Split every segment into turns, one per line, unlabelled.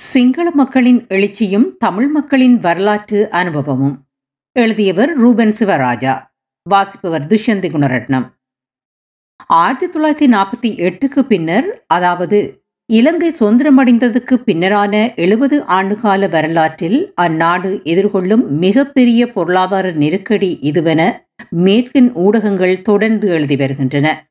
சிங்கள மக்களின் எழுச்சியும் தமிழ் மக்களின் வரலாற்று அனுபவமும். எழுதியவர் ரூபன் சிவராஜா. வாசிப்பவர் துஷ்யந்தி குணரட்னம். ஆயிரத்தி தொள்ளாயிரத்தி நாற்பத்தி எட்டுக்கு பின்னர் அதாவது இலங்கை சுதந்திரமடைந்ததுக்கு பின்னரான எழுபது ஆண்டுகால வரலாற்றில் அந்நாடு எதிர்கொள்ளும் மிகப்பெரிய பொருளாதார நெருக்கடி இதுவென மேற்கின் ஊடகங்கள் தொடர்ந்து எழுதி வருகின்றன.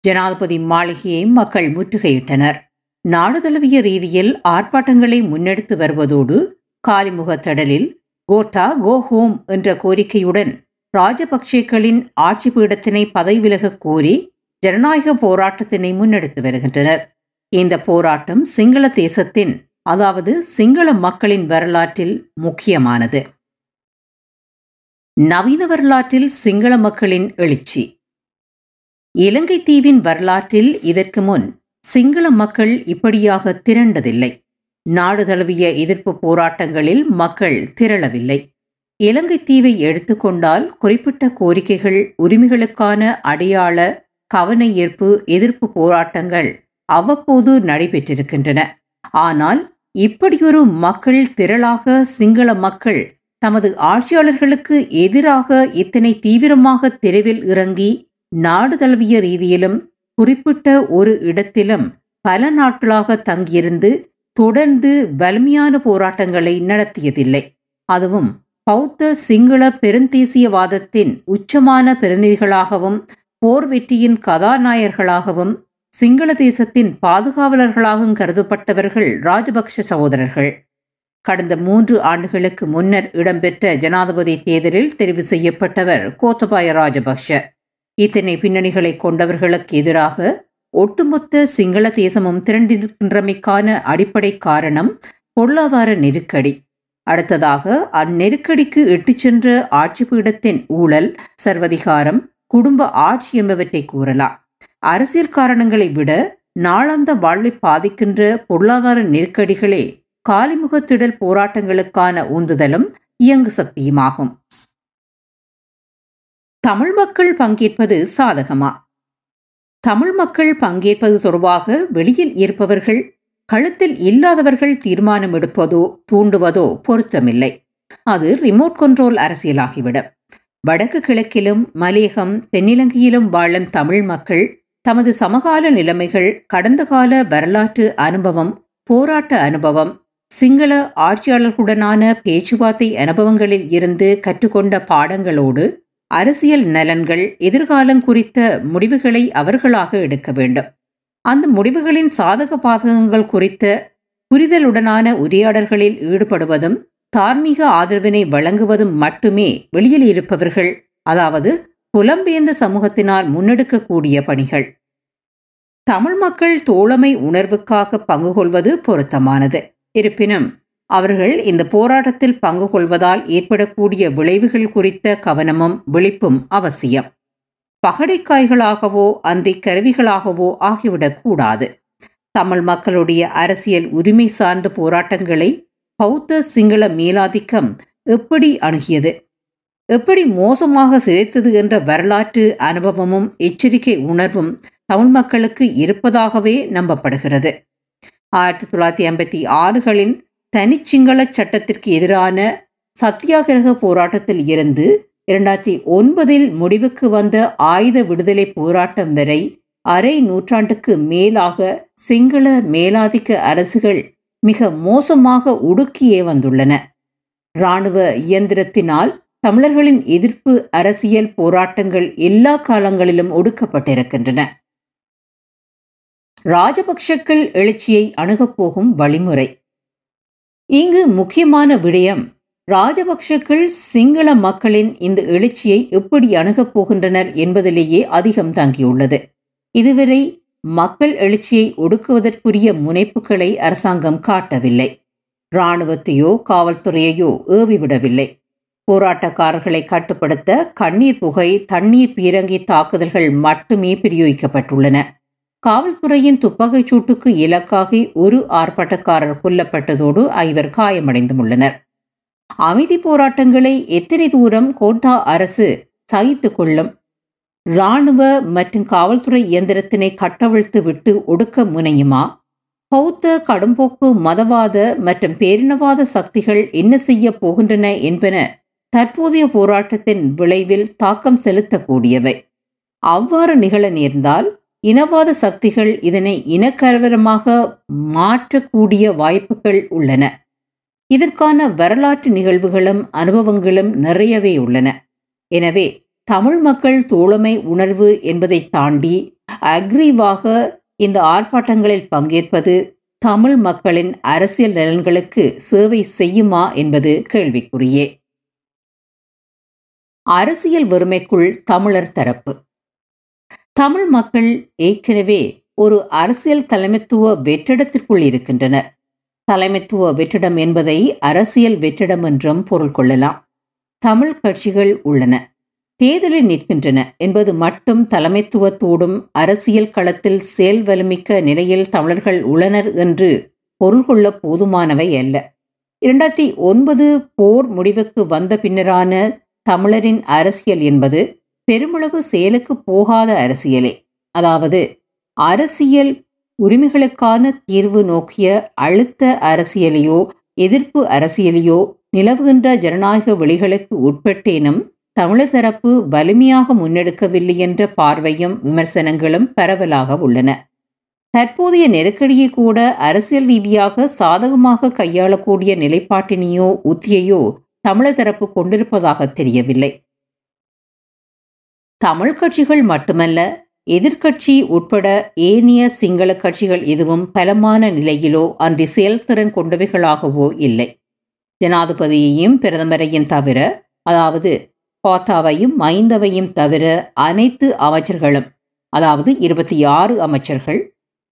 ஜனாதிபதி மாளிகையை மக்கள் முற்றுகையிட்டனர். நாடு தழுவிய ரீதியில் ஆர்ப்பாட்டங்களை முன்னெடுத்து வருவதோடு காலிமுக தடலில் கோட்டா கோ ஹோம் என்ற கோரிக்கையுடன் ராஜபக்சேக்களின் ஆட்சி பீடத்தினை பதவி விலகக் கோரி ஜனநாயக போராட்டத்தினை முன்னெடுத்து வருகின்றனர். இந்த போராட்டம் சிங்கள தேசத்தின் அதாவது சிங்கள மக்களின் வரலாற்றில் முக்கியமானது. நவீன வரலாற்றில் சிங்கள மக்களின் எழுச்சி. இலங்கை தீவின் வரலாற்றில் இதற்கு முன் சிங்கள மக்கள் இப்படியாக திரண்டதில்லை. நாடு தழுவிய எதிர்ப்பு போராட்டங்களில் மக்கள் திரளவில்லை. இலங்கை தீவை எடுத்துக்கொண்டால் குறிப்பிட்ட கோரிக்கைகள் உரிமைகளுக்கான அடையாள கவன ஈர்ப்பு எதிர்ப்பு போராட்டங்கள் அவ்வப்போது நடைபெற்றிருக்கின்றன. ஆனால் இப்படியொரு மக்கள் திரளாக சிங்கள மக்கள் தமது ஆட்சியாளர்களுக்கு எதிராக இத்தனை தீவிரமாக தெருவில் இறங்கி நாடு தழுவிய ரீதியிலும் குறிப்பிட்ட ஒரு இடத்திலும் பல நாட்களாக தங்கியிருந்து தொடர்ந்து வலிமையான போராட்டங்களை நடத்தியதில்லை. அதுவும் பௌத்த சிங்கள பெருந்தேசியவாதத்தின் உச்சமான பிரதிநிதிகளாகவும் போர் வெற்றியின் கதாநாயகர்களாகவும் சிங்கள தேசத்தின் பாதுகாவலர்களாகவும் கருதப்பட்டவர்கள் ராஜபக்ஷ சகோதரர்கள். கடந்த மூன்று ஆண்டுகளுக்கு முன்னர் இடம்பெற்ற ஜனாதிபதி தேர்தலில் தெரிவு செய்யப்பட்டவர் கோத்தபாய ராஜபக்ஷ. இத்தனை பின்னணிகளை கொண்டவர்களுக்கு எதிராக ஒட்டுமொத்த சிங்கள தேசமும் திரண்டிருக்கின்றமைக்கான அடிப்படை காரணம் பொருளாதார நெருக்கடி. அடுத்ததாக அந்நெருக்கடிக்கு இட்டுச் சென்ற ஆட்சி பீடத்தின் ஊழல் சர்வதிகாரம் குடும்ப ஆட்சி என்பவற்றை கூறலாம். அரசியல் காரணங்களை விட நாளாந்த வாழ்வை பாதிக்கின்ற பொருளாதார நெருக்கடிகளே காலிமுகத்திடல் போராட்டங்களுக்கான உந்துதலும் இயங்கு சக்தியுமாகும். தமிழ் மக்கள் பங்கேற்பது சாதகமா? தமிழ் மக்கள் பங்கேற்பது தொடர்பாக வெளியில் இருப்பவர்கள் களத்தில் இல்லாதவர்கள் தீர்மானம் எடுப்பதோ தூண்டுவதோ பொருத்தமில்லை. அது ரிமோட் கண்ட்ரோல் அரசியலாகிவிடும். வடக்கு கிழக்கிலும் மலையகம் தென்னிலங்கையிலும் வாழும் தமிழ் மக்கள் தமது சமகால நிலைமைகள் கடந்த கால வரலாற்று அனுபவம் போராட்ட அனுபவம் சிங்கள ஆட்சியாளர்களுடனான பேச்சுவார்த்தை அனுபவங்களில் இருந்து கற்றுக்கொண்ட பாடங்களோடு அரசியல் நலன்கள் எதிர்காலம் குறித்த முடிவுகளை அவர்களாக எடுக்க வேண்டும். அந்த முடிவுகளின் சாதக பாதகங்கள் குறித்த புரிதலுடனான உரையாடல்களில் ஈடுபடுவதும் தார்மீக ஆதரவினை வழங்குவதும் மட்டுமே வெளியில் இருப்பவர்கள் அதாவது புலம்பெயர்ந்த சமூகத்தினால் முன்னெடுக்கக்கூடிய பணிகள். தமிழ் மக்கள் தோழமை உணர்வுக்காக பங்கு கொள்வது பொருத்தமானது. இருப்பினும் அவர்கள் இந்த போராட்டத்தில் பங்கு கொள்வதால் ஏற்படக்கூடிய விளைவுகள் குறித்த கவனமும் விழிப்பும் அவசியம். பகடைக்காய்களாகவோ அன்றி கருவிகளாகவோ ஆகிவிடக்கூடாது. தமிழ் மக்களுடைய அரசியல் உரிமை சார்ந்த போராட்டங்களை பௌத்த சிங்கள மேலாதிக்கம் எப்படி அணுகியது? எப்படி மோசமாக சிதைத்தது என்ற வரலாற்று அனுபவமும் எச்சரிக்கை உணர்வும் தமிழ் மக்களுக்கு இருப்பதாகவே நம்பப்படுகிறது. ஆயிரத்தி தொள்ளாயிரத்தி ஐம்பத்தி ஆறுகளின் தனிச்சிங்கள சட்டத்திற்கு எதிரான சத்தியாகிரக போராட்டத்தில் இருந்து இரண்டாயிரத்தி ஒன்பதில் முடிவுக்கு வந்த ஆயுத விடுதலை போராட்டம் வரை அரை நூற்றாண்டுக்கு மேலாக சிங்கள மேலாதிக்க அரசுகள் மிக மோசமாக உடுக்கியே வந்துள்ளன. இராணுவ இயந்திரத்தினால் தமிழர்களின் எதிர்ப்பு அரசியல் போராட்டங்கள் எல்லா காலங்களிலும் ஒடுக்கப்பட்டிருக்கின்றன. ராஜபக்ஷக்கள் எழுச்சியை அணுகப்போகும் வழிமுறை. இங்கு முக்கியமான விடயம் ராஜபக்ஷக்கள் சிங்கள மக்களின் இந்த எழுச்சியை எப்படி அணுகப் போகின்றனர் என்பதிலேயே அதிகம் தங்கியுள்ளது. இதுவரை மக்கள் எழுச்சியை ஒடுக்குவதற்குரிய முனைப்புகளை அரசாங்கம் காட்டவில்லை. இராணுவத்தையோ காவல்துறையையோ ஏவிவிடவில்லை. போராட்டக்காரர்களை கட்டுப்படுத்த கண்ணீர் புகை தண்ணீர் பீரங்கி தாக்குதல்கள் மட்டுமே பிரயோகிக்கப்பட்டுள்ளன. காவல்துறையின் துப்பாக்கிச் சூட்டுக்கு இலக்காகி ஒரு ஆர்ப்பாட்டக்காரர் கொல்லப்பட்டதோடு ஐவர் காயமடைந்துள்ளனர். அமைதி போராட்டங்களை எத்தனை தூரம் கோட்டா அரசு சகித்து கொள்ளும்? இராணுவ மற்றும் காவல்துறை இயந்திரத்தினை கட்டவிழ்த்து விட்டு ஒடுக்க முனையுமா? பௌத்த கடும்போக்கு மதவாத மற்றும் பேரினவாத சக்திகள் என்ன செய்ய போகின்றன என்பன தற்போதைய போராட்டத்தின் விளைவில் தாக்கம் செலுத்தக்கூடியவை. அவ்வாறு நிகழ நேர்ந்தால் இனவாத சக்திகள் இதனை இனக்கலவரமாக மாற்றக்கூடிய வாய்ப்புகள் உள்ளன. இதற்கான வரலாற்று நிகழ்வுகளும் அனுபவங்களும் நிறையவே உள்ளன. எனவே தமிழ் மக்கள் தோழமை உணர்வு என்பதை தாண்டி அக்ரீவாக இந்த ஆர்ப்பாட்டங்களில் பங்கேற்பது தமிழ் மக்களின் அரசியல் நலன்களுக்கு சேவை செய்யுமா என்பது கேள்விக்குறியே. அரசியல் வறுமைக்குள் தமிழர் தரப்பு. தமிழ் மக்கள் ஏற்கனவே ஒரு அரசியல் தலைமைத்துவ வெற்றிடத்திற்குள் இருக்கின்றனர். தலைமைத்துவ வெற்றிடம் என்பதை அரசியல் வெற்றிடம் என்றும் பொருள் கொள்ளலாம். தமிழ் கட்சிகள் உள்ளன. தேர்தலில் நிற்கின்றன என்பது மட்டும் தலைமைத்துவத்தோடும் அரசியல் களத்தில் செயல் வலிமிக்க நிலையில் தமிழர்கள் உள்ளனர் என்று பொருள் கொள்ள போதுமானவை அல்ல. இரண்டாயிரத்தி ஒன்பது போர் முடிவுக்கு வந்த பின்னரான தமிழரின் அரசியல் என்பது பெருமளவு செயலுக்கு போகாத அரசியலே. அதாவது அரசியல் உரிமைகளுக்கான தீர்வு நோக்கிய அழுத்த அரசியலையோ எதிர்ப்பு அரசியலையோ நிலவுகின்ற ஜனநாயக வெளிகளுக்கு உட்பட்டேனும் தமிழர் தரப்பு வலிமையாக முன்னெடுக்கவில்லை என்ற பார்வையும் விமர்சனங்களும் பரவலாக உள்ளன. தற்போதைய நெருக்கடியை கூட அரசியல் ரீதியாக சாதகமாக கையாளக்கூடிய நிலைப்பாட்டினையோ உத்தியையோ தமிழர் தரப்பு கொண்டிருப்பதாக தெரியவில்லை. தமிழ் கட்சிகள் மட்டுமல்ல எதிர்க்கட்சி உட்பட ஏனைய சிங்கள கட்சிகள் எதுவும் பலமான நிலையிலோ அன்றி செயல்திறன் கொண்டவைகளாகவோ இல்லை. ஜனாதிபதியையும் பிரதமரையும் தவிர அதாவது கோத்தாவையும் மைந்தவையும் தவிர அனைத்து அமைச்சர்களும் அதாவது இருபத்தி ஆறு அமைச்சர்கள்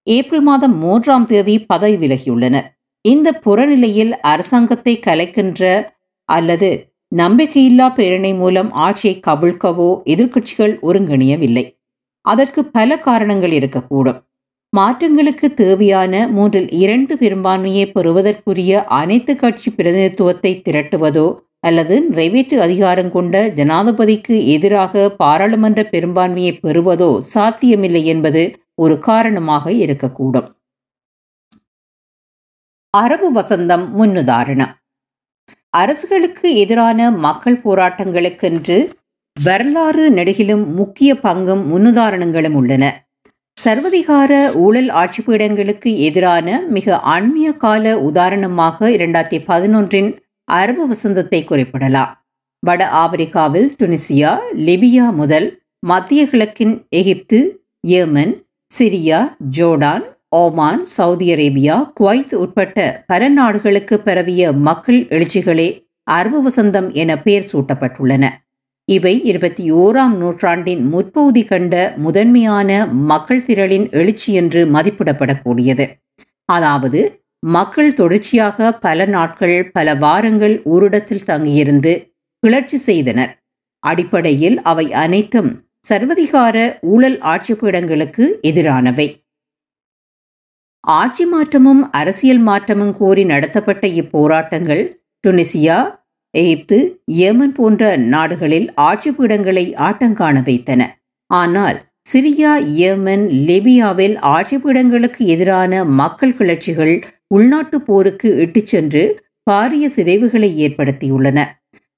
ஏப்ரல் மாதம் மூன்றாம் தேதி பதவி விலகியுள்ளனர். இந்த புறநிலையில் அரசாங்கத்தை கலைக்கின்ற அல்லது நம்பிக்கையில்லா பிரேரணை மூலம் ஆட்சியை கவிழ்க்கவோ எதிர்க்கட்சிகள் ஒருங்கிணையவில்லை. அதற்கு பல காரணங்கள் இருக்கக்கூடும். மாற்றங்களுக்கு தேவையான மூன்றில் இரண்டு பெரும்பான்மையை பெறுவதற்குரிய அனைத்து கட்சி பிரதிநிதித்துவத்தை திரட்டுவதோ அல்லது நிறைவேற்று அதிகாரம் கொண்ட ஜனாதிபதிக்கு எதிராக பாராளுமன்ற பெரும்பான்மையை பெறுவதோ சாத்தியமில்லை என்பது ஒரு காரணமாக இருக்கக்கூடும். அரபு வசந்தம் முன்னுதாரணம். அரசுகளுக்கு எதிரான மக்கள் போராட்டங்களுக்கென்று வரலாறு நெடுகிலும் முக்கிய பங்கும் முன்னுதாரணங்களும் உள்ளன. சர்வதிகார ஊழல் ஆட்சிப்பீடங்களுக்கு எதிரான மிக அண்மைய கால உதாரணமாக இரண்டாயிரத்தி பதினொன்றின் அரபு வசந்தத்தை குறிப்பிடலாம். வட ஆப்பிரிக்காவில் துனிசியா லிபியா முதல் மத்திய கிழக்கின் Egypt Yemen Syria Jordan Oman Saudi Arabia Kuwait உட்பட்ட பல நாடுகளுக்கு பரவிய மக்கள் எழுச்சிகளே அரபு வசந்தம் என பெயர் சூட்டப்பட்டுள்ளன. இவை இருபத்தி ஓராம் நூற்றாண்டின் முற்பகுதி கண்ட முதன்மையான மக்கள் திரளின் எழுச்சி என்று மதிப்பிடப்படக்கூடியது. அதாவது மக்கள் தொடர்ச்சியாக பல நாட்கள் பல வாரங்கள் ஓரிடத்தில் தங்கியிருந்து கிளர்ச்சி செய்தனர். அடிப்படையில் அவை அனைத்தும் சர்வதிகார ஊழல் ஆட்சிப்பிடங்களுக்கு எதிரானவை. ஆட்சி மாற்றமும் அரசியல் மாற்றமும் கோரி நடத்தப்பட்ட இப்போராட்டங்கள் டுனிசியா எகிப்து ஏமன் போன்ற நாடுகளில் ஆட்சிப்பீடங்களை ஆட்டங்காண வைத்தன. ஆனால் சிரியா ஏமன் லிபியாவில் ஆட்சிப்பீடங்களுக்கு எதிரான மக்கள் கிளர்ச்சிகள் உள்நாட்டு போருக்கு இட்டுச் சென்று பாரிய சிதைவுகளை ஏற்படுத்தியுள்ளன.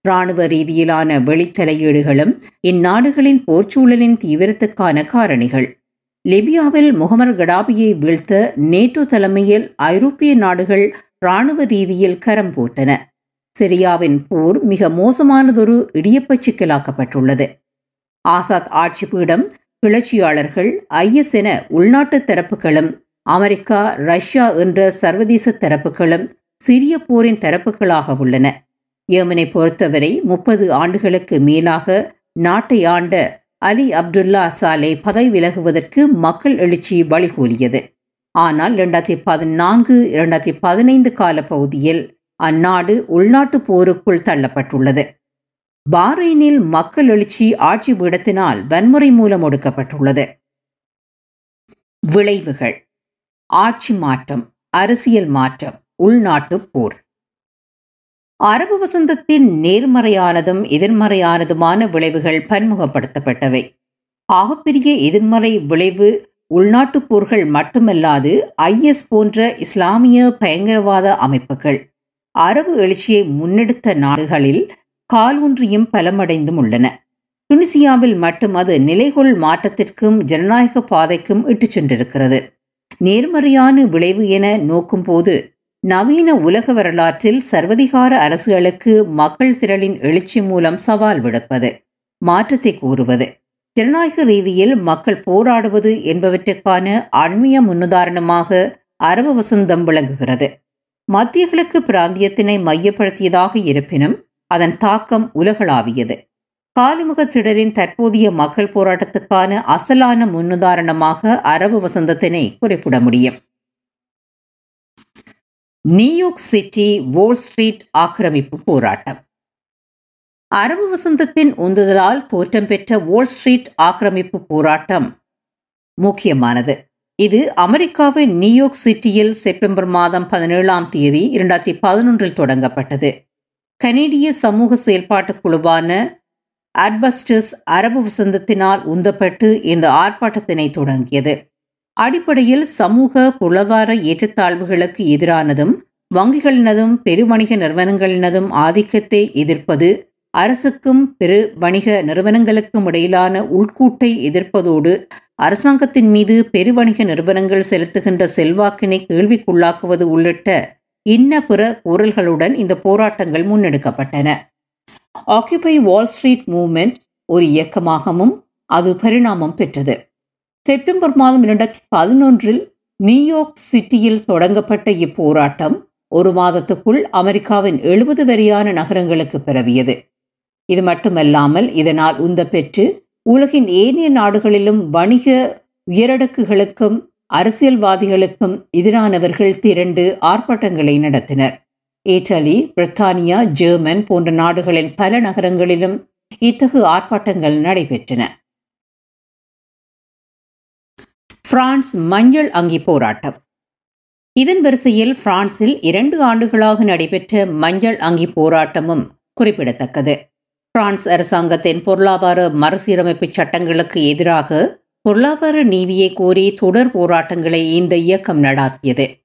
இராணுவ ரீதியிலான வெளித்தலையீடுகளும் இந்நாடுகளின் போர்ச்சூழலின் தீவிரத்துக்கான காரணிகள். லிபியாவில் முகமர் கடாபியை வீழ்த்த நேட்டோ தலைமையில் ஐரோப்பிய நாடுகள் இராணுவ ரீதியில் கரம் போட்டன. சிரியாவின் போர் மிக மோசமானதொரு இடியப்ப சிக்கலாக்கப்பட்டுள்ளது. ஆசாத் ஆட்சி பீடம் கிளர்ச்சியாளர்கள் ஐஎஸ் என உள்நாட்டு தரப்புகளும் அமெரிக்கா ரஷ்யா என்ற சர்வதேச தரப்புகளும் சிரிய போரின் தரப்புகளாக உள்ளன. ஏமனை பொறுத்தவரை முப்பது ஆண்டுகளுக்கு மேலாக நாட்டை ஆண்ட அலி அப்துல்லா சாலே பதவி விலகுவதற்கு மக்கள் எழுச்சி வழிகோலியது. ஆனால் இரண்டாயிரத்தி பதினான்கு இரண்டாயிரத்தி பதினைந்து கால பகுதியில் அந்நாடு உள்நாட்டு போருக்குள் தள்ளப்பட்டுள்ளது. பாரைனில் மக்கள் எழுச்சி ஆட்சி பீடத்தினால் வன்முறை மூலம் ஒடுக்கப்பட்டுள்ளது. விளைவுகள். ஆட்சி மாற்றம் அரசியல் மாற்றம் உள்நாட்டு போர். அரபு வசந்தத்தின் நேர்மறையானதும் எதிர்மறையானதுமான விளைவுகள் பன்முகப்படுத்தப்பட்டவை. ஆகப்பெரிய எதிர்மறை விளைவு உள்நாட்டுப் போர்கள் மட்டுமல்லாது ஐஎஸ் போன்ற இஸ்லாமிய பயங்கரவாத அமைப்புகள். அரபு எழுச்சியை முன்னெடுத்த நாடுகளில் காலூன்றியும் பலமடைந்தும் உள்ளன. துனிசியாவில் மட்டும் அது நிலைகொள் மாற்றத்திற்கும் ஜனநாயக பாதைக்கும் இட்டுச் சென்றிருக்கிறது. நேர்மறையான விளைவு என நோக்கும்போது நவீன உலக வரலாற்றில் சர்வதிகார அரசுகளுக்கு மக்கள் திரளின் எழுச்சி மூலம் சவால் விடுப்பது மாற்றத்தை கூறுவது ஜனநாயக ரீதியில் மக்கள் போராடுவது என்பவற்றுக்கான அண்மைய முன்னுதாரணமாக அரபு வசந்தம் விளங்குகிறது. மத்திய கிழக்கு பிராந்தியத்தினை மையப்படுத்தியதாக இருப்பினும் அதன் தாக்கம் உலகளாவியது. காலிமுக திடலின் தற்போதைய மக்கள் போராட்டத்துக்கான அசலான முன்னுதாரணமாக அரபு வசந்தத்தினை குறிப்பிட முடியும். நியூயார்க் சிட்டி வோல் ஸ்ட்ரீட் ஆக்கிரமிப்பு போராட்டம். அரபு வசந்தத்தின் உந்துதலால் தோற்றம் பெற்ற வோல் ஸ்ட்ரீட் ஆக்கிரமிப்பு போராட்டம் முக்கியமானது. இது அமெரிக்காவின் நியூயார்க் சிட்டியில் செப்டம்பர் மாதம் பதினேழாம் தேதி இரண்டாயிரத்தி பதினொன்றில் தொடங்கப்பட்டது. கனேடிய சமூக செயல்பாட்டு குழுவான அட்பஸ்டஸ் அரபு வசந்தத்தினால் உந்தப்பட்டு இந்த ஆர்ப்பாட்டத்தினை தொடங்கியது. அடிப்படையில் சமூக பொருளாதார ஏற்றத்தாழ்வுகளுக்கு எதிரானதும் வங்கிகளினதும் பெருவணிக நிறுவனங்களினதும் ஆதிக்கத்தை எதிர்ப்பது அரசுக்கும் பெரு வணிக நிறுவனங்களுக்கும் இடையிலான உள்கூட்டை எதிர்ப்பதோடு அரசாங்கத்தின் மீது பெருவணிக நிறுவனங்கள் செலுத்துகின்ற செல்வாக்கினை கேள்விக்குள்ளாக்குவது உள்ளிட்ட இன்ன பிற கூறல்களுடன் இந்த போராட்டங்கள் முன்னெடுக்கப்பட்டன. ஆக்கிபை வால் ஸ்ட்ரீட் மூவ்மெண்ட் ஒரு இயக்கமாகவும் அது பரிணாமம் பெற்றது. செப்டம்பர் மாதம் இரண்டாயிரத்தி பதினொன்றில் நியூயார்க் சிட்டியில் தொடங்கப்பட்ட இப்போராட்டம் ஒரு மாதத்துக்குள் அமெரிக்காவின் எழுபது வரையான நகரங்களுக்கு பரவியது. இது மட்டுமல்லாமல் இதனால் உந்த பெற்று உலகின் ஏனைய நாடுகளிலும் வணிக உயரடுக்குகளுக்கும் அரசியல்வாதிகளுக்கும் எதிரானவர்கள் திரண்டு ஆர்ப்பாட்டங்களை நடத்தினர். இத்தாலி பிரித்தானியா ஜெர்மன் போன்ற நாடுகளின் பல நகரங்களிலும் இத்தகு ஆர்ப்பாட்டங்கள் நடைபெற்றன. பிரான்ஸ் மஞ்சள் அங்கி போராட்டம். இதன் வரிசையில் பிரான்சில் இரண்டு ஆண்டுகளாக நடைபெற்ற மஞ்சள் அங்கி போராட்டமும் குறிப்பிடத்தக்கது. பிரான்ஸ் அரசாங்கத்தின் பொருளாதார மறுசீரமைப்பு சட்டங்களுக்கு எதிராக பொருளாதார நீதியை கோரி தொடர் போராட்டங்களை இந்த இயக்கம் நடாத்தியது.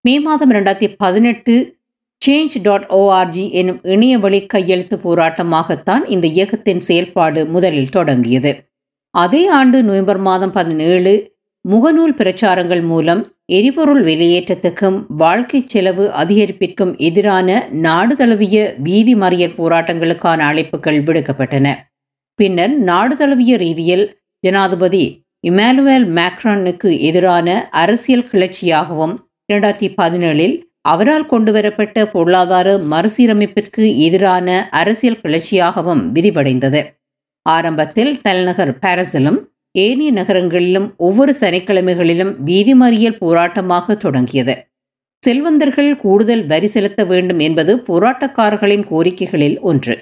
மே மாதம் இரண்டாயிரத்தி பதினெட்டு சேஞ்ச் டாட் ஓஆர்ஜி எனும் இணையவழி கையெழுத்து போராட்டமாகத்தான் இந்த இயக்கத்தின் செயல்பாடு முதலில் தொடங்கியது. அதே ஆண்டு நவம்பர் மாதம் பதினேழு முகநூல் பிரச்சாரங்கள் மூலம் எரிபொருள் வெளியேற்றத்துக்கும் வாழ்க்கை செலவு அதிகரிப்பிற்கும் எதிரான நாடு தழுவிய வீதி மறியல் போராட்டங்களுக்கான அழைப்புகள் விடுக்கப்பட்டன. பின்னர் நாடு தழுவிய ரீதியில் ஜனாதிபதி இமானுவேல் மேக்ரானுக்கு எதிரான அரசியல் கிளர்ச்சியாகவும் இரண்டாயிரத்தி பதினேழில் அவரால் கொண்டுவரப்பட்ட பொருளாதார மறுசீரமைப்பிற்கு எதிரான அரசியல் கிளர்ச்சியாகவும் விரிவடைந்தது. ஆரம்பத்தில் தலைநகர் பாரிஸிலும் ஏனைய நகரங்களிலும் ஒவ்வொரு சனிக்கிழமைகளிலும் வீதி மறியல் போராட்டமாக தொடங்கியது. செல்வந்தர்கள் கூடுதல் வரி செலுத்த வேண்டும் என்பது போராட்டக்காரர்களின் கோரிக்கைகளில் ஒன்று.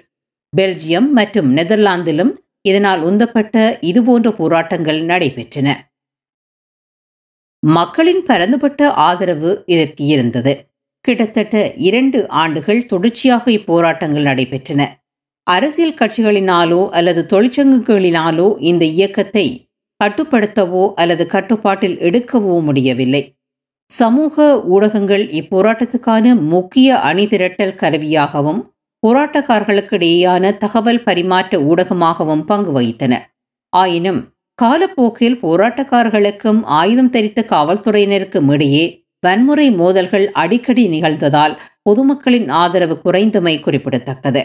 பெல்ஜியம் மற்றும் நெதர்லாந்திலும் இதனால் உந்தப்பட்ட இதுபோன்ற போராட்டங்கள் நடைபெற்றன. மக்களின் பரந்துபட்ட ஆதரவு இதற்கு இருந்தது? கிட்டத்தட்ட இரண்டு ஆண்டுகள் தொடர்ச்சியாக இப்போராட்டங்கள் நடைபெற்றன. அரசியல் கட்சிகளினாலோ அல்லது தொழிற்சங்கங்களினாலோ இந்த இயக்கத்தை கட்டுப்படுத்தவோ அல்லது கட்டுப்பாட்டில் எடுக்கவோ முடியவில்லை. சமூக ஊடகங்கள் இப்போராட்டத்துக்கான முக்கிய அணிதிரட்டல் கருவியாகவும் போராட்டக்காரர்களுக்கு இடையேயான தகவல் பரிமாற்ற ஊடகமாகவும் பங்கு வகித்தன. ஆயினும் காலப்போக்கில் போராட்டக்காரர்களுக்கும் ஆயுதம் தரித்த காவல்துறையினருக்கும் இடையே வன்முறை மோதல்கள் அடிக்கடி நிகழ்ந்ததால் பொதுமக்களின் ஆதரவு குறைந்தமை குறிப்பிடத்தக்கது.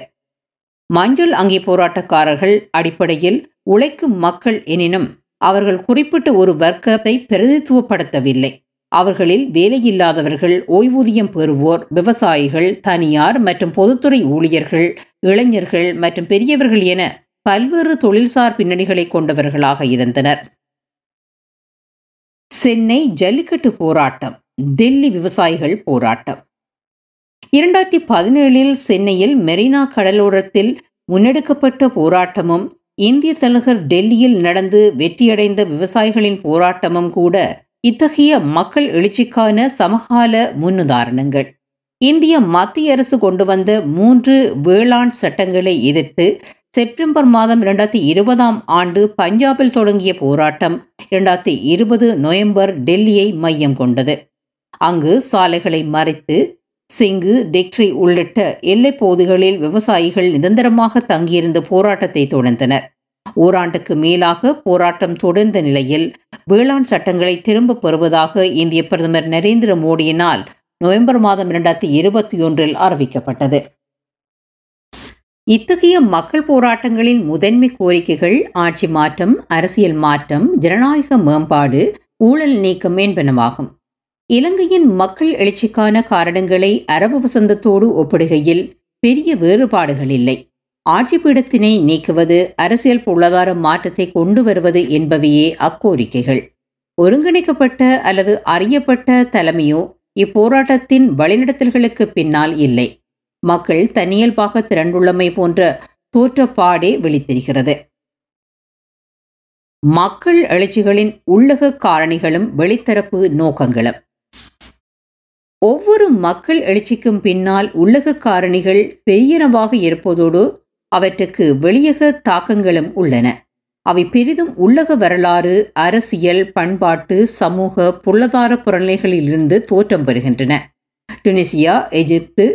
மஞ்சள் அங்கி போராட்டக்காரர்கள் அடிப்படையில் உழைக்கும் மக்கள் எனினும் அவர்கள் குறிப்பிட்ட ஒரு வர்க்கத்தை பிரதித்துவப்படுத்தவில்லை அவர்களில் வேலையில்லாதவர்கள் ஓய்வூதியம் பெறுவோர் விவசாயிகள் தனியார் மற்றும் பொதுத்துறை ஊழியர்கள் இளைஞர்கள் மற்றும் பெரியவர்கள் என பல்வேறு தொழில்சார் பின்னணிகளை கொண்டவர்களாக இருந்தனர். சென்னை ஜல்லிக்கட்டு போராட்டம் டெல்லி விவசாயிகள் போராட்டம். இரண்டாயிரத்தி பதினேழில் சென்னையில் மெரினா கடலோரத்தில் முன்னெடுக்கப்பட்ட போராட்டமும் இந்திய தலைவர் டெல்லியில் நடந்து வெற்றியடைந்த விவசாயிகளின் போராட்டமும் கூட இத்தகைய மக்கள் எழுச்சிக்கான சமகால முன்னுதாரணங்கள். இந்திய மத்திய அரசு கொண்டு வந்த மூன்று வேளாண் சட்டங்களை எதிர்த்து செப்டம்பர் மாதம் இரண்டாயிரத்தி இருபதாம் ஆண்டு பஞ்சாபில் தொடங்கிய போராட்டம் இரண்டாயிரத்தி இருபது நவம்பர் டெல்லியை மையம் கொண்டது. அங்கு சாலைகளை மறைத்து சிங்கு டெக்ட்ரி உள்ளிட்ட எல்லைப்போதுகளில் விவசாயிகள் நிரந்தரமாக தங்கியிருந்த போராட்டத்தை தொடர்ந்தனர். ஓராண்டுக்கு மேலாக போராட்டம் தொடர்ந்த நிலையில் வேளாண் சட்டங்களை திரும்பப் பெறுவதாக இந்திய பிரதமர் நரேந்திர மோடியினால் நவம்பர் மாதம் இரண்டாயிரத்தி இருபத்தி ஒன்றில் அறிவிக்கப்பட்டது. இத்தகைய மக்கள் போராட்டங்களின் முதன்மை கோரிக்கைகள் ஆட்சி மாற்றம் அரசியல் மாற்றம் ஜனநாயக மேம்பாடு ஊழல் நீக்கம் என்பனவாகும். இலங்கையின் மக்கள் எழுச்சிக்கான காரணங்களை அரபு வசந்தத்தோடு ஒப்பிடுகையில் பெரிய வேறுபாடுகள் இல்லை. ஆட்சி பீடத்தினை நீக்குவது அரசியல் பொருளாதார மாற்றத்தை கொண்டு வருவது என்பவையே அக்கோரிக்கைகள். ஒருங்கிணைக்கப்பட்ட அல்லது அறியப்பட்ட தலைமையோ இப்போராட்டத்தின் வழிநடத்தல்களுக்கு பின்னால் இல்லை. மக்கள் தனியல்பாக திரண்டுள்ளமை போன்ற தோற்றப்பாடே வெளித்தெரிகிறது. மக்கள் எழுச்சிகளின் உள்ளக காரணிகளும் வெளித்தரப்பு நோக்கங்களும். ஒவ்வொரு மக்கள் எழுச்சிக்கும் பின்னால் உள்ளக காரணிகள் பெரியனவாக இருப்பதோடு அவற்றுக்கு வெளியக தாக்கங்களும் உள்ளன. அவை பெரிதும் உள்ளக வரலாறு அரசியல் பண்பாட்டு சமூக பொருளாதார புறநிலைகளிலிருந்து தோற்றம் பெறுகின்றன. டுனிசியா எகிப்து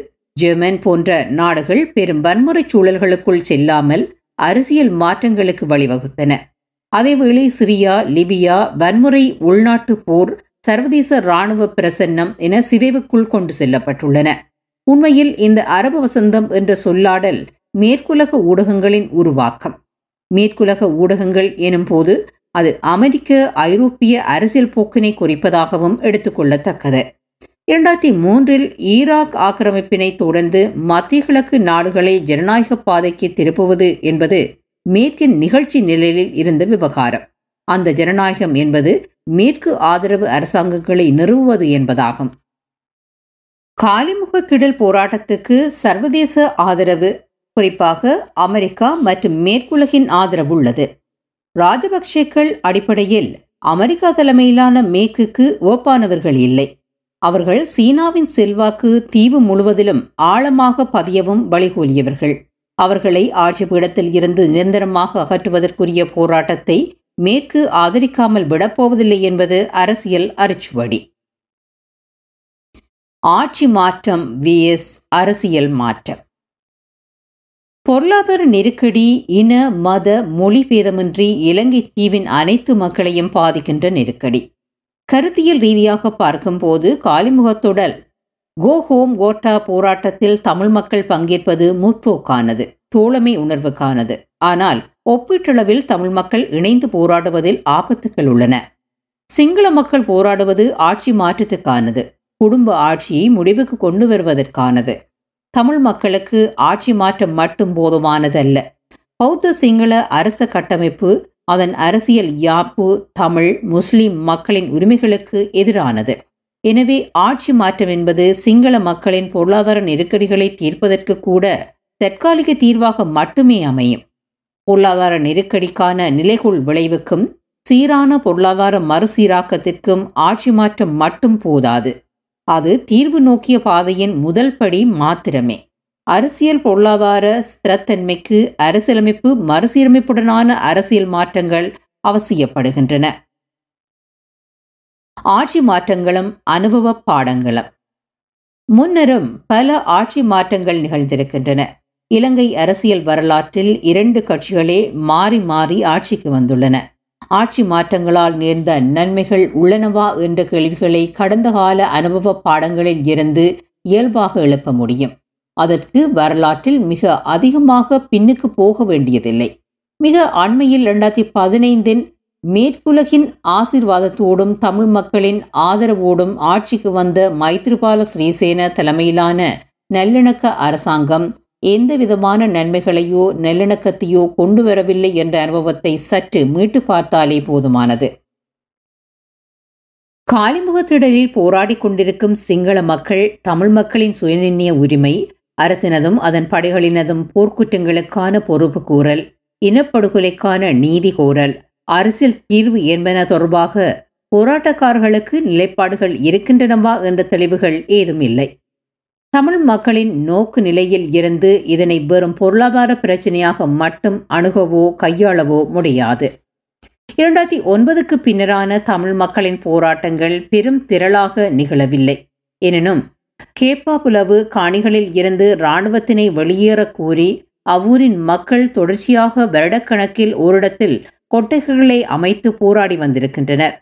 ஜெர்மன் போன்ற நாடுகள் பெரும் வன்முறை சூழல்களுக்குள் செல்லாமல் அரசியல் மாற்றங்களுக்கு வழிவகுத்தன. அதேவேளை சிரியா லிபியா வன்முறை உள்நாட்டு போர் சர்வதேச இராணுவ பிரசன்னம் என சிதைவுக்குள் கொண்டு செல்லப்பட்டுள்ளன. உண்மையில் இந்த அரபு வசந்தம் என்ற சொல்லாடல் மேற்குலக ஊடகங்களின் உருவாக்கம். மேற்குலக ஊடகங்கள் எனும் போது அது அமெரிக்க ஐரோப்பிய அரசியல் போக்கினை குறிப்பதாகவும் எடுத்துக்கொள்ளத்தக்கது இரண்டாயிரத்தி மூன்றில் ஈராக் ஆக்கிரமிப்பினை தொடர்ந்து மத்திய கிழக்கு நாடுகளை ஜனநாயக பாதைக்கு திருப்புவது என்பது மேற்கின் நிகழ்ச்சி நிலையில் இருந்த விவகாரம். அந்த ஜனநாயகம் என்பது மேற்கு ஆதரவு அரசாங்கங்களை நிறுவுவது என்பதாகும். காலிமுக திடல் போராட்டத்துக்கு சர்வதேச ஆதரவு குறிப்பாக அமெரிக்கா மற்றும் மேற்குலகின் ஆதரவு உள்ளது. ராஜபக்சேக்கள் அடிப்படையில் அமெரிக்கா தலைமையிலான மேற்குக்கு ஓப்பானவர்கள் இல்லை. அவர்கள் சீனாவின் செல்வாக்கு தீவு முழுவதிலும் ஆழமாக பதியவும் வழிகோலியவர்கள். அவர்களை ஆட்சி பீடத்தில் இருந்து நிரந்தரமாக அகற்றுவதற்குரிய போராட்டத்தை மேற்கு ஆதரிக்காமல் விடப்போவதில்லை என்பது அரசியல் அரிச்சுவடி. ஆட்சி மாற்றம் விஎஸ் அரசியல் மாற்றம். பொருளாதார நெருக்கடி இன மத மொழி பேதமின்றி இலங்கை தீவின் அனைத்து மக்களையும் பாதிக்கின்ற நெருக்கடி. கருத்தியல் ரீதியாக பார்க்கும்போது காலிமுகத்துடல் கோஹோம் கோட்டா போராட்டத்தில் தமிழ் மக்கள் பங்கேற்பது முற்போக்கானது தோழமை உணர்வுக்கானது. ஆனால் ஒப்பீட்டளவில் தமிழ் மக்கள் இணைந்து போராடுவதில் ஆபத்துக்கள் உள்ளன. சிங்கள மக்கள் போராடுவது ஆட்சி மாற்றத்துக்கானது குடும்ப ஆட்சியை முடிவுக்கு கொண்டு வருவதற்கானது. தமிழ் மக்களுக்கு ஆட்சி மாற்றம் மட்டும் போதுமானதல்ல. பௌத்த சிங்கள அரச கட்டமைப்பு அதன் அரசியல் யாப்பு தமிழ் முஸ்லிம் மக்களின் உரிமைகளுக்கு எதிரானது. எனவே ஆட்சி மாற்றம் என்பது சிங்கள மக்களின் பொருளாதார நெருக்கடிகளை தீர்ப்பதற்கு கூட தற்காலிக தீர்வாக மட்டுமே அமையும். பொருளாதார நெருக்கடிக்கான நிலைகுள் விளைவுக்கும் சீரான பொருளாதார மறுசீராக்கத்திற்கும் ஆட்சி மாற்றம் மட்டும் போதாது. அது தீர்வு நோக்கிய பாதையின் முதல் படி மாத்திரமே. அரசியல் பொருளாதார ஸ்திரத்தன்மைக்கு அரசியலமைப்பு மறுசீரமைப்புடனான அரசியல் மாற்றங்கள் அவசியப்படுகின்றன. ஆட்சி மாற்றங்களும் அனுபவ பாடங்களும். முன்னரும் பல ஆட்சி மாற்றங்கள் நிகழ்ந்திருக்கின்றன. இலங்கை அரசியல் வரலாற்றில் இரண்டு கட்சிகளே மாறி மாறி ஆட்சிக்கு வந்துள்ளன. ஆட்சி மாற்றங்களால் நேர்ந்த நன்மைகள் உள்ளனவா என்ற கேள்விகளை கடந்த கால அனுபவ பாடங்களில் இருந்து இயல்பாக எழுப்ப முடியும். அதற்கு வரலாற்றில் மிக அதிகமாக பின்னுக்கு போக வேண்டியதில்லை. மிக அண்மையில் இரண்டாயிரத்தி பதினைந்தின் மேற்குலகின் ஆசிர்வாதத்தோடும் தமிழ் மக்களின் ஆதரவோடும் ஆட்சிக்கு வந்த மைத்ரிபால ஸ்ரீசேன தலைமையிலான நல்லிணக்க அரசாங்கம் எந்த விதமான நன்மைகளையோ நல்லிணக்கத்தையோ கொண்டு வரவில்லை என்ற அனுபவத்தை சற்று மீட்டு பார்த்தாலே போதுமானது. காலிமுகத்திடலில் போராடி கொண்டிருக்கும் சிங்கள மக்கள் தமிழ் மக்களின் சுயநிர்ணய உரிமை அரசினதும் அதன் படைகளினதும் போர்க்குற்றங்களுக்கான பொறுப்பு கூறல் இனப்படுகொலைக்கான நீதி கோரல் அரசியல் தீர்வு என்பன தொடர்பாக போராட்டக்காரர்களுக்கு நிலைப்பாடுகள் இருக்கின்றனவா என்ற தெளிவுகள் ஏதும் இல்லை. தமிழ் மக்களின் நோக்கு நிலையில் இருந்து இதனை வெறும் பொருளாதார பிரச்சனையாக மட்டும் அணுகவோ கையாளவோ முடியாது. இரண்டாயிரத்தி ஒன்பதுக்கு பின்னரான தமிழ் மக்களின் போராட்டங்கள் பெரும் திரளாக நிகழவில்லை. எனினும் கேப்பா புலவு காணிகளில் இருந்து இராணுவத்தினை வெளியேறக் கூறி அவ்வூரின் மக்கள் தொடர்ச்சியாக வருடக்கணக்கில் ஓரிடத்தில் கொட்டைகளை அமைத்து போராடி வந்திருக்கின்றனர்.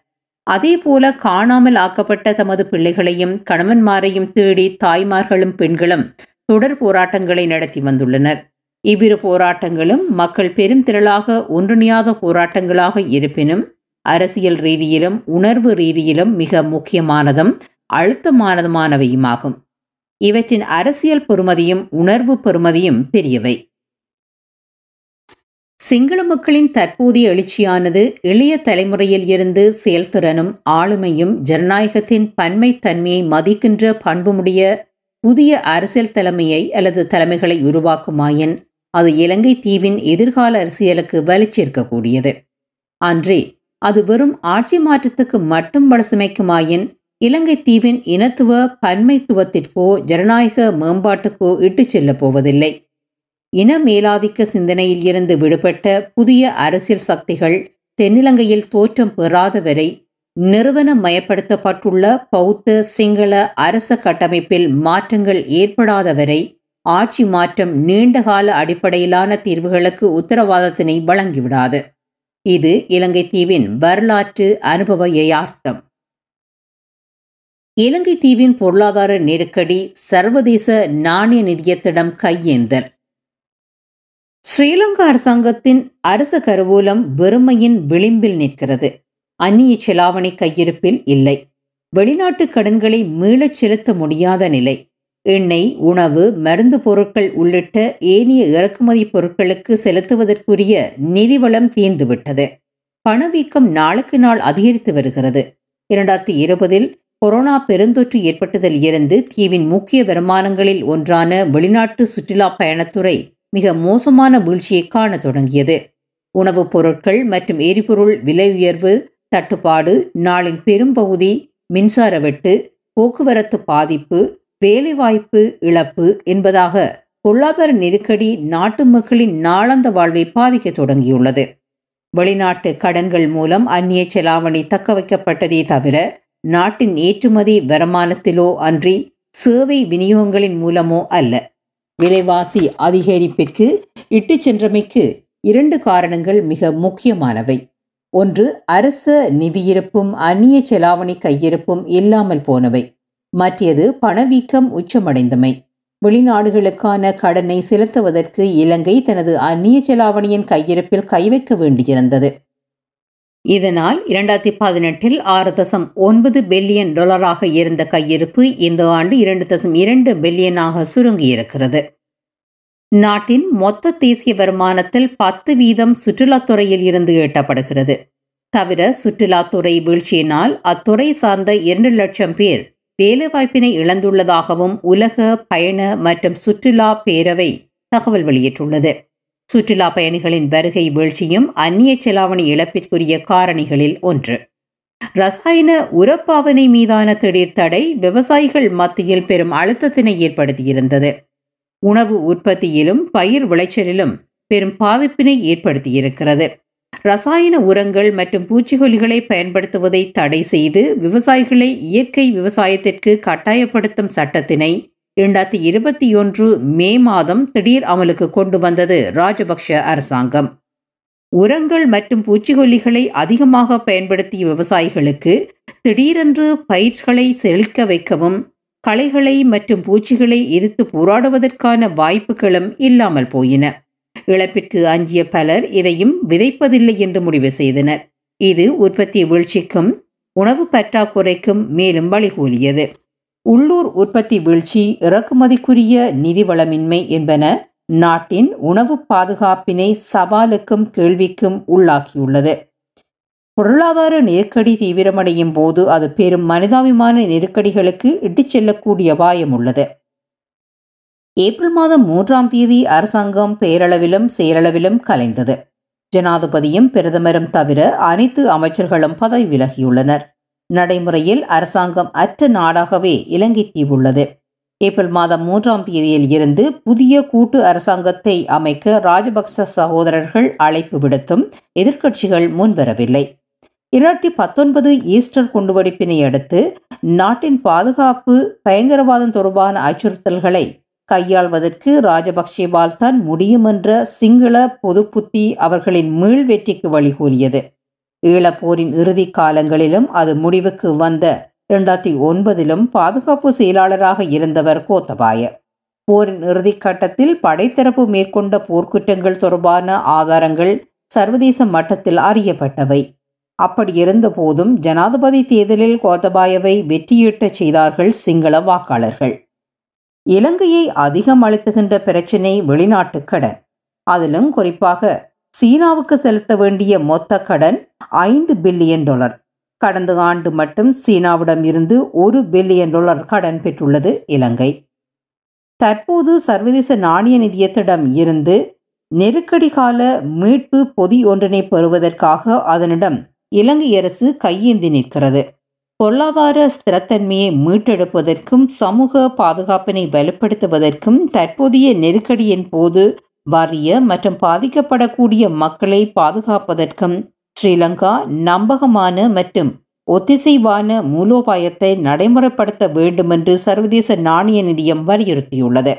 அதேபோல காணாமல் ஆக்கப்பட்ட தமது பிள்ளைகளையும் கணவன்மாரையும் தேடி தாய்மார்களும் பெண்களும் தொடர் போராட்டங்களை நடத்தி வந்துள்ளனர். இவ்விரு போராட்டங்களும் மக்கள் பெரும் திரளாக ஒன்றிணையாத போராட்டங்களாக இருப்பினும் அரசியல் ரீதியிலும் உணர்வு ரீதியிலும் மிக முக்கியமானதும் அழுத்தமானதுமானவையுமாகும். இவற்றின் அரசியல் பெறுமதியும் உணர்வு பெறுமதியும் பெரியவை. சிங்கள மக்களின் தற்போதைய எழுச்சியானது இளைய தலைமுறையில் இருந்து செயல்திறனும் ஆளுமையும் ஜனநாயகத்தின் பன்மை தன்மையை மதிக்கின்ற பண்புமுடைய புதிய அரசியல் தலைமையை அல்லது தலைமைகளை உருவாக்குமாயின் அது இலங்கை தீவின் எதிர்கால அரசியலுக்கு வலிச்சேர்க்கக்கூடியது. அன்றே அது வெறும் ஆட்சி மாற்றத்துக்கு மட்டும் வளசமைக்குமாயின் இலங்கை தீவின் இனத்துவ பன்மைத்துவத்திற்கோ ஜனநாயக மேம்பாட்டுக்கோ இட்டுச் செல்லப் போவதில்லை. இன மேலாதிக்க சிந்தனையில் இருந்து விடுபட்ட புதிய அரசியல் சக்திகள் தென்னிலங்கையில் தோற்றம் பெறாத வரை நிறுவனமயப்படுத்தப்பட்டுள்ள பௌத்த சிங்கள அரச கட்டமைப்பில் மாற்றங்கள் ஏற்படாத வரை ஆட்சி மாற்றம் நீண்டகால அடிப்படையிலான தீர்வுகளுக்கு உத்தரவாதத்தினை வழங்கிவிடாது. இது இலங்கை தீவின் வரலாற்று அனுபவ யதார்த்தம். இலங்கை தீவின் பொருளாதார நெருக்கடி சர்வதேச நாணய நிதியத்திடம் கையேந்தல். ஸ்ரீலங்கா அரசாங்கத்தின் அரச கருவூலம் வெறுமையின் விளிம்பில் நிற்கிறது. அந்நிய செலாவணி கையிருப்பில் இல்லை. வெளிநாட்டு கடன்களை மீளச் செலுத்த முடியாத நிலை. எண்ணெய் உணவு மருந்து பொருட்கள் உள்ளிட்ட ஏனைய இறக்குமதி பொருட்களுக்கு செலுத்துவதற்குரிய நிதிவளம் தீர்ந்துவிட்டது. பணவீக்கம் நாளுக்கு நாள் அதிகரித்து வருகிறது. இரண்டாயிரத்தி இருபதில் கொரோனா பெருந்தொற்று ஏற்பட்டதில் இருந்து தீவின் முக்கிய வருமானங்களில் ஒன்றான வெளிநாட்டு சுற்றுலா பயணத்துறை மிக மோசமான வீழ்ச்சியை காண தொடங்கியது. உணவுப் பொருட்கள் மற்றும் எரிபொருள் விலை உயர்வு தட்டுப்பாடு நாளின் பெரும்பகுதி மின்சார வெட்டு போக்குவரத்து பாதிப்பு வேலைவாய்ப்பு இழப்பு என்பதாக பொருளாதார நெருக்கடி நாட்டு மக்களின் நாளந்த வாழ்வை பாதிக்க தொடங்கியுள்ளது. வெளிநாட்டு கடன்கள் மூலம் அந்நிய செலாவணி தக்க வைக்கப்பட்டதே தவிர நாட்டின் ஏற்றுமதி வருமானத்திலோ அன்றி சேவை விநியோகங்களின் மூலமோ அல்ல. விலைவாசி அதிகரிப்பிற்கு இட்டு சென்றமைக்கு இரண்டு காரணங்கள் மிக முக்கியமானவை. ஒன்று அரச நிதியிருப்பும் அந்நிய செலாவணி கையிருப்பும் இல்லாமல் போனவை. மற்றது பணவீக்கம் உச்சமடைந்தமை. வெளிநாடுகளுக்கான கடனை செலுத்துவதற்கு இலங்கை தனது அந்நிய செலாவணியின் கையிருப்பில் கை வைக்க வேண்டியிருந்தது. இதனால் இரண்டாயிரத்தி பதினெட்டில் ஆறு தசம் ஒன்பது பில்லியன் டாலராக இருந்த கையிருப்பு இந்த ஆண்டு இரண்டு தசம் இரண்டு பில்லியனாக சுருங்கியிருக்கிறது. நாட்டின் மொத்த தேசிய வருமானத்தில் பத்து வீதம் சுற்றுலாத்துறையில் இருந்து எட்டப்படுகிறது. தவிர சுற்றுலாத்துறை வீழ்ச்சியினால் அத்துறை சார்ந்த இரண்டு லட்சம் பேர் வேலைவாய்ப்பினை இழந்துள்ளதாகவும் உலக பயண மற்றும் சுற்றுலா பேரவை தகவல் வெளியிட்டுள்ளது. சுற்றுலா பயணிகளின் வருகை வீழ்ச்சியும் அந்நிய செலாவணி இழப்பிற்குரிய காரணிகளில் ஒன்று. ரசாயன உரப்பாவனை மீதான திடீர் தடை விவசாயிகள் மத்தியில் பெரும் அழுத்தத்தினை ஏற்படுத்தியிருந்தது. உணவு உற்பத்தியிலும் பயிர் விளைச்சலிலும் பெரும் பாதிப்பினை ஏற்படுத்தியிருக்கிறது. ரசாயன உரங்கள் மற்றும் பூச்சிக்கொல்லிகளை பயன்படுத்துவதை தடை செய்து விவசாயிகளை இயற்கை விவசாயத்திற்கு கட்டாயப்படுத்தும் சட்டத்தினை இரண்டாயிரத்தி இருபத்தி ஒன்று மே மாதம் திடீர் அமலுக்கு கொண்டு வந்தது ராஜபக்ஷ அரசாங்கம். உரங்கள் மற்றும் பூச்சிக்கொல்லிகளை அதிகமாக பயன்படுத்திய விவசாயிகளுக்கு திடீரென்று பயிர்களை செழிக்க வைக்கவும் களைகளை மற்றும் பூச்சிகளை எதிர்த்து போராடுவதற்கான வாய்ப்புகளும் இல்லாமல் போயின. இழப்பிற்கு அஞ்சிய பலர் இதையும் விதைப்பதில்லை என்று முடிவு செய்தனர். இது உற்பத்தி வீழ்ச்சிக்கும் உணவு பற்றாக்குறைக்கும் மேலும் வழிகூலியது. உள்ளூர் உற்பத்தி வீழ்ச்சி இறக்குமதிக்குரிய நிதி வளமின்மை என்பன நாட்டின் உணவு பாதுகாப்பினை சவாலுக்கும் கேள்விக்கும் உள்ளாக்கியுள்ளது. பொருளாதார நெருக்கடி தீவிரமடையும் போது அது பெரும் மனிதாபிமான நெருக்கடிகளுக்கு இட்டுச் செல்லக்கூடிய அபாயம் உள்ளது. ஏப்ரல் மாதம் மூன்றாம் தேதி அரசாங்கம் பேரளவிலும் செயலளவிலும் கலைந்தது. ஜனாதிபதியும் பிரதமரும் தவிர அனைத்து அமைச்சர்களும் பதவி விலகியுள்ளனர். நடைமுறையில் அரசாங்கம் அற்ற நாடாகவே இலங்கை தீவு உள்ளது. ஏப்ரல் மாதம் மூன்றாம் தேதியில் இருந்து புதிய கூட்டு அரசாங்கத்தை அமைக்க ராஜபக்ச சகோதரர்கள் அழைப்பு விடுத்தும் எதிர்க்கட்சிகள் முன்வரவில்லை. இரண்டாயிரத்தி பத்தொன்பது ஈஸ்டர் குண்டுவெடிப்பினை அடுத்து நாட்டின் பாதுகாப்பு பயங்கரவாதம் தொடர்பான அச்சுறுத்தல்களை கையாள்வதற்கு ராஜபக்சேவால் தான் முடியும் என்ற சிங்கள பொதுப்புத்தி அவர்களின் மீள் வெற்றிக்கு வழிகூறியது ஈழப்போரின் இறுதி காலங்களிலும் அது முடிவுக்கு வந்த இரண்டாயிரத்தி ஒன்பதிலும் பாதுகாப்பு செயலாளராக இருந்தவர் கோத்தபாய. போரின் இறுதி கட்டத்தில் படைத்தரப்பு மேற்கொண்ட போர்க்குற்றங்கள் தொடர்பான ஆதாரங்கள் சர்வதேச மட்டத்தில் அறியப்பட்டவை. அப்படி இருந்தபோதும் ஜனாதிபதி தேர்தலில் கோத்தபாயவை வெற்றியீட்டச் செய்தார்கள் சிங்கள வாக்காளர்கள். இலங்கையை அதிகம் அழுத்துகின்ற பிரச்சினை வெளிநாட்டு கடன். அதிலும் குறிப்பாக சீனாவுக்கு செலுத்த வேண்டிய மொத்த கடன் ஐந்து பில்லியன் டாலர். கடந்த ஆண்டு மட்டும் சீனாவிடம் இருந்து ஒரு பில்லியன் டாலர் கடன் பெற்றுள்ளது இலங்கை. தற்போது சர்வதேச நாணய நிதியத்திடம் இருந்து நெருக்கடி கால மீட்பு பொதி ஒன்றினை பெறுவதற்காக அதனிடம் இலங்கை அரசு கையேந்தி நிற்கிறது. பொருளாதார ஸ்திரத்தன்மையை மீட்டெடுப்பதற்கும் சமூக பாதுகாப்பினை வலுப்படுத்துவதற்கும் தற்போதைய நெருக்கடியின் போது வறிய மற்றும் பாதிக்கப்படக்கூடிய மக்களை பாதுகாப்பதற்கும் ஸ்ரீலங்கா நம்பகமான மற்றும் ஒத்திசைவான மூலோபாயத்தை நடைமுறைப்படுத்த வேண்டுமென்று சர்வதேச நாணய நிதியம் வலியுறுத்தியுள்ளது.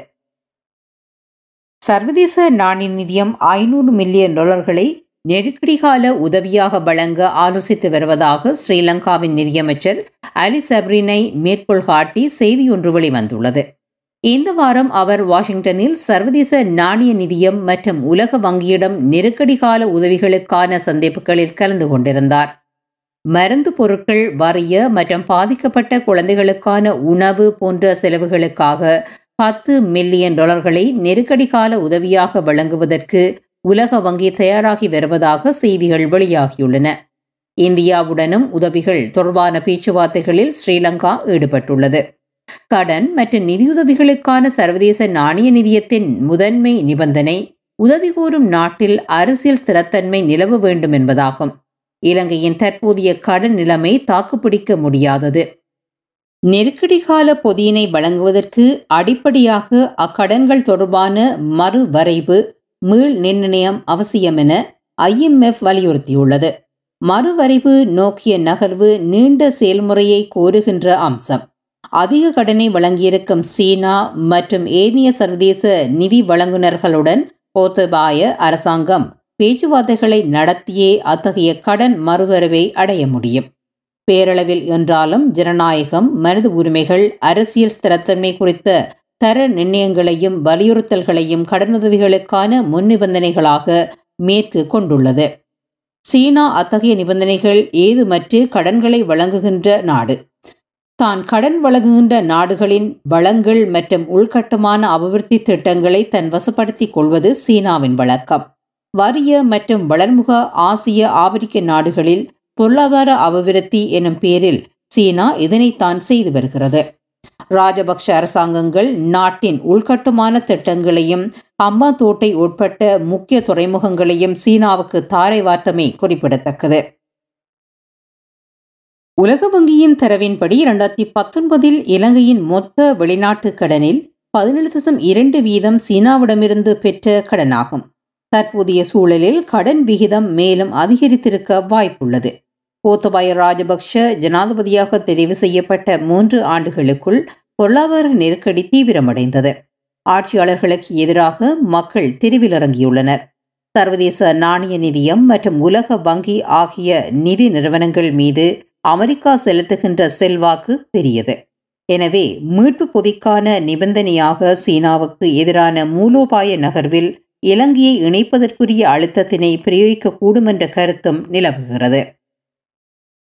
சர்வதேச நாணய நிதியம் ஐநூறு மில்லியன் டாலர்களை நெருக்கடி கால உதவியாக வழங்க ஆலோசித்து வருவதாக ஸ்ரீலங்காவின் நிதியமைச்சர் அலி சப்ரினை மேற்கோள் காட்டி செய்தியொன்று வெளிவந்துள்ளது. இந்த வாரம் அவர் வாஷிங்டனில் சர்வதேச நாணய நிதியம் மற்றும் உலக வங்கியிடம் நெருக்கடி கால உதவிகளுக்கான சந்திப்புகளில் கலந்து கொண்டிருந்தார். மருந்து பொருட்கள் வறிய மற்றும் பாதிக்கப்பட்ட குழந்தைகளுக்கான உணவு போன்ற செலவுகளுக்காக பத்து மில்லியன் டாலர்களை நெருக்கடி கால உதவியாக வழங்குவதற்கு உலக வங்கி தயாராகி வருவதாக செய்திகள் வெளியாகியுள்ளன. இந்தியாவுடனும் உதவிகள் தொடர்பான பேச்சுவார்த்தைகளில் ஸ்ரீலங்கா ஈடுபட்டுள்ளது. கடன் மற்றும் நிதியுதவிகளுக்கான சர்வதேச நாணய நிதியத்தின் முதன்மை நிபந்தனை உதவி கோரும் நாட்டில் அரசியல் ஸ்திரத்தன்மை நிலவ வேண்டும் என்பதாகும். இலங்கையின் தற்போதைய கடன் நிலைமை தாக்குப்பிடிக்க முடியாதது. நெருக்கடி கால பொதியினை வழங்குவதற்கு அடிப்படையாக அக்கடன்கள் தொடர்பான மறுவரைவு மீள் நிர்ணயம் அவசியம் என ஐஎம்எஃப் வலியுறுத்தியுள்ளது. மறுவரைவு நோக்கிய நகர்வு நீண்ட செயல்முறையை கோருகின்ற அம்சம். அதிக கடனை வழங்கியிருக்கும் சீனா மற்றும் ஏனைய சர்வதேச நிதி வழங்குநர்களுடன் கோத்தபாய அரசாங்கம் பேச்சுவார்த்தைகளை நடத்தியே அத்தகைய கடன் மறுவரவை அடைய முடியும். பேரளவில் என்றாலும் ஜனநாயகம் மனித உரிமைகள் அரசியல் ஸ்திரத்தன்மை குறித்த தர நிர்ணயங்களையும் வலியுறுத்தல்களையும் கடனுதவிகளுக்கான முன் நிபந்தனைகளாக மேற்கு கொண்டுள்ளது. சீனா அத்தகைய நிபந்தனைகள் ஏதுமற்று கடன்களை வழங்குகின்ற நாடு. தான் கடன் வழங்குகின்ற நாடுகளின் வளங்கள் மற்றும் உள்கட்டுமான அபிவிருத்தி திட்டங்களை தன் வசப்படுத்திக் கொள்வது சீனாவின் வழக்கம். வறிய மற்றும் வளர்முக ஆசிய ஆப்பிரிக்க நாடுகளில் பொருளாதார அபிவிருத்தி எனும் பேரில் சீனா இதனைத்தான் செய்து வருகிறது. ராஜபக்ஷ அரசாங்கங்கள் நாட்டின் உள்கட்டுமான திட்டங்களையும் அம்பாத்தோட்டை உட்பட்ட முக்கிய துறைமுகங்களையும் சீனாவுக்கு தாரை வார்த்தமை குறிப்பிடத்தக்கது. உலக வங்கியின் தரவின்படி இரண்டாயிரத்தி பத்தொன்பதில் இலங்கையின் மொத்த வெளிநாட்டு கடனில் பதினேழு தசம் இரண்டு வீதம் சீனாவிடமிருந்து பெற்ற கடனாகும். தற்போதைய சூழலில் கடன் விகிதம் மேலும் அதிகரித்திருக்க வாய்ப்புள்ளது. கோத்தபாய ராஜபக்ஷ ஜனாதிபதியாக தெரிவு செய்யப்பட்ட மூன்று ஆண்டுகளுக்குள் பொருளாதார நெருக்கடி தீவிரமடைந்தது. ஆட்சியாளர்களுக்கு எதிராக மக்கள் தெருவிலிறங்கியுள்ளனர். சர்வதேச நாணய நிதியம் மற்றும் உலக வங்கி ஆகிய நிதி நிறுவனங்கள் மீது அமெரிக்கா செலுத்துகின்ற செல்வாக்கு பெரியது. எனவே மீட்பு பொதிக்கான நிபந்தனையாக சீனாவுக்கு எதிரான மூலோபாய நகர்வில் இலங்கையை இணைப்பதற்குரிய அழுத்தத்தினை பிரயோகிக்கக்கூடும் என்ற கருத்தும் நிலவுகிறது.